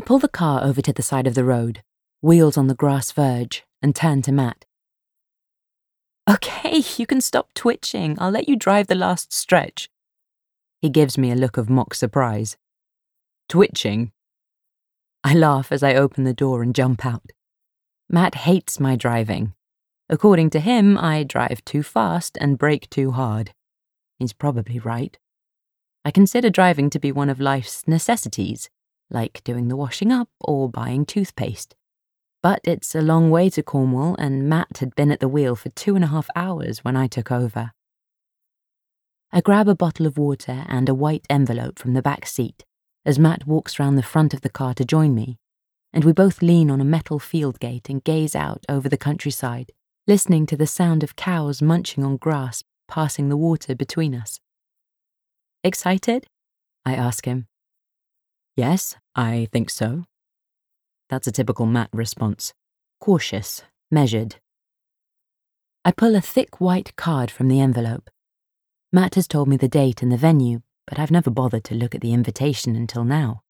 I pull the car over to the side of the road, wheels on the grass verge, and turn to Matt. Okay, you can stop twitching. I'll let you drive the last stretch. He gives me a look of mock surprise. Twitching? I laugh as I open the door and jump out. Matt hates my driving. According to him, I drive too fast and brake too hard. He's probably right. I consider driving to be one of life's necessities, like doing the washing up or buying toothpaste. But it's a long way to Cornwall, and Matt had been at the wheel for two and a half hours when I took over. I grab a bottle of water and a white envelope from the back seat as Matt walks round the front of the car to join me, and we both lean on a metal field gate and gaze out over the countryside, listening to the sound of cows munching on grass passing the water between us. Excited? I ask him. Yes, I think so. That's a typical Matt response cautious, measured. I pull a thick white card from the envelope. Matt has told me the date and the venue, but I've never bothered to look at the invitation until now.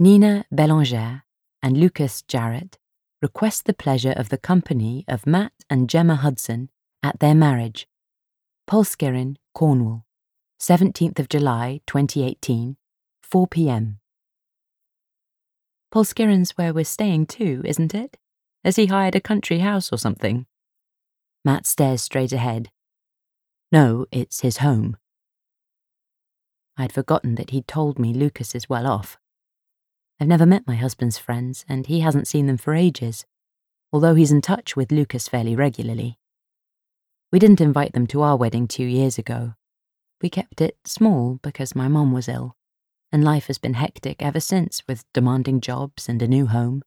Nina Belanger and Lucas Jarrett request the pleasure of the company of Matt and Gemma Hudson at their marriage. Polskirren, Cornwall, 17th of July 2018, 4 p.m. Polskirren's where we're staying too, isn't it? Has he hired a country house or something? Matt stares straight ahead. No, it's his home. I'd forgotten that he'd told me Lucas is well off. I've never met my husband's friends, and he hasn't seen them for ages, although he's in touch with Lucas fairly regularly. We didn't invite them to our wedding two years ago. We kept it small because my mom was ill and life has been hectic ever since with demanding jobs and a new home.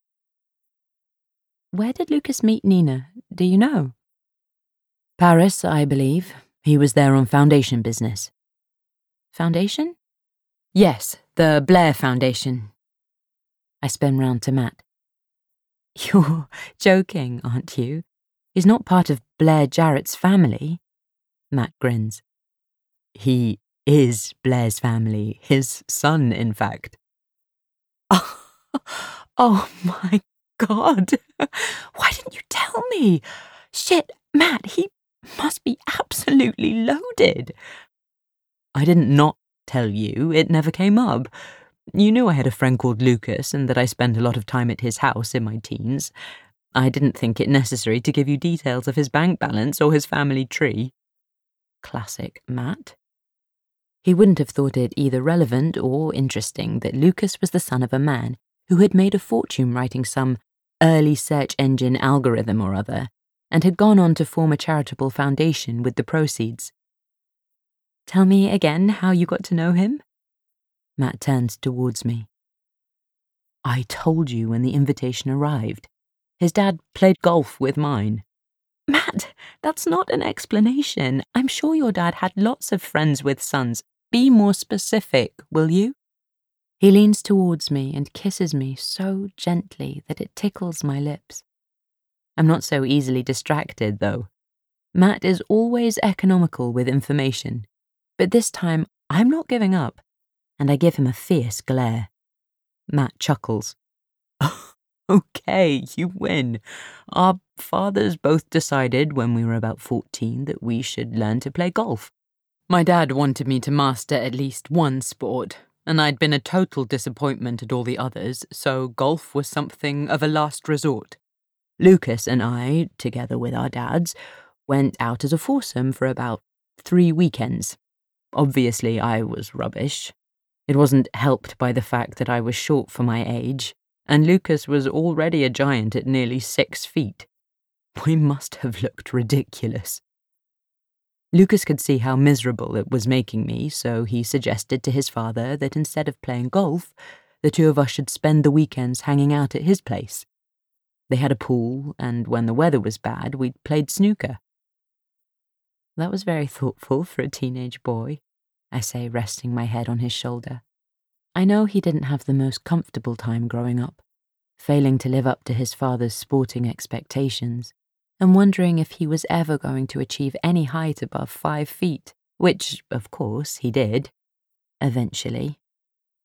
Where did Lucas meet Nina? Do you know? Paris, I believe. He was there on foundation business. Foundation? Yes, the Blair Foundation. I spin round to Matt. You're joking, aren't you? He's not part of Blair Jarrett's family. Matt grins. He is Blair's family, his son, in fact. Oh, oh my god. Why didn't you tell me? Shit, Matt, he must be absolutely loaded. I didn't not tell you, it never came up. You knew I had a friend called Lucas and that I spent a lot of time at his house in my teens. I didn't think it necessary to give you details of his bank balance or his family tree. Classic Matt. He wouldn't have thought it either relevant or interesting that Lucas was the son of a man who had made a fortune writing some early search engine algorithm or other and had gone on to form a charitable foundation with the proceeds. Tell me again how you got to know him? Matt turned towards me. I told you when the invitation arrived. His dad played golf with mine. Matt, that's not an explanation. I'm sure your dad had lots of friends with sons be more specific, will you? He leans towards me and kisses me so gently that it tickles my lips. I'm not so easily distracted, though. Matt is always economical with information, but this time I'm not giving up, and I give him a fierce glare. Matt chuckles. okay, you win. Our fathers both decided when we were about 14 that we should learn to play golf. My dad wanted me to master at least one sport, and I'd been a total disappointment at all the others, so golf was something of a last resort. Lucas and I, together with our dads, went out as a foursome for about three weekends. Obviously, I was rubbish. It wasn't helped by the fact that I was short for my age, and Lucas was already a giant at nearly six feet. We must have looked ridiculous. Lucas could see how miserable it was making me, so he suggested to his father that instead of playing golf, the two of us should spend the weekends hanging out at his place. They had a pool, and when the weather was bad, we played snooker. That was very thoughtful for a teenage boy, I say, resting my head on his shoulder. I know he didn't have the most comfortable time growing up, failing to live up to his father's sporting expectations and wondering if he was ever going to achieve any height above five feet, which, of course, he did. Eventually.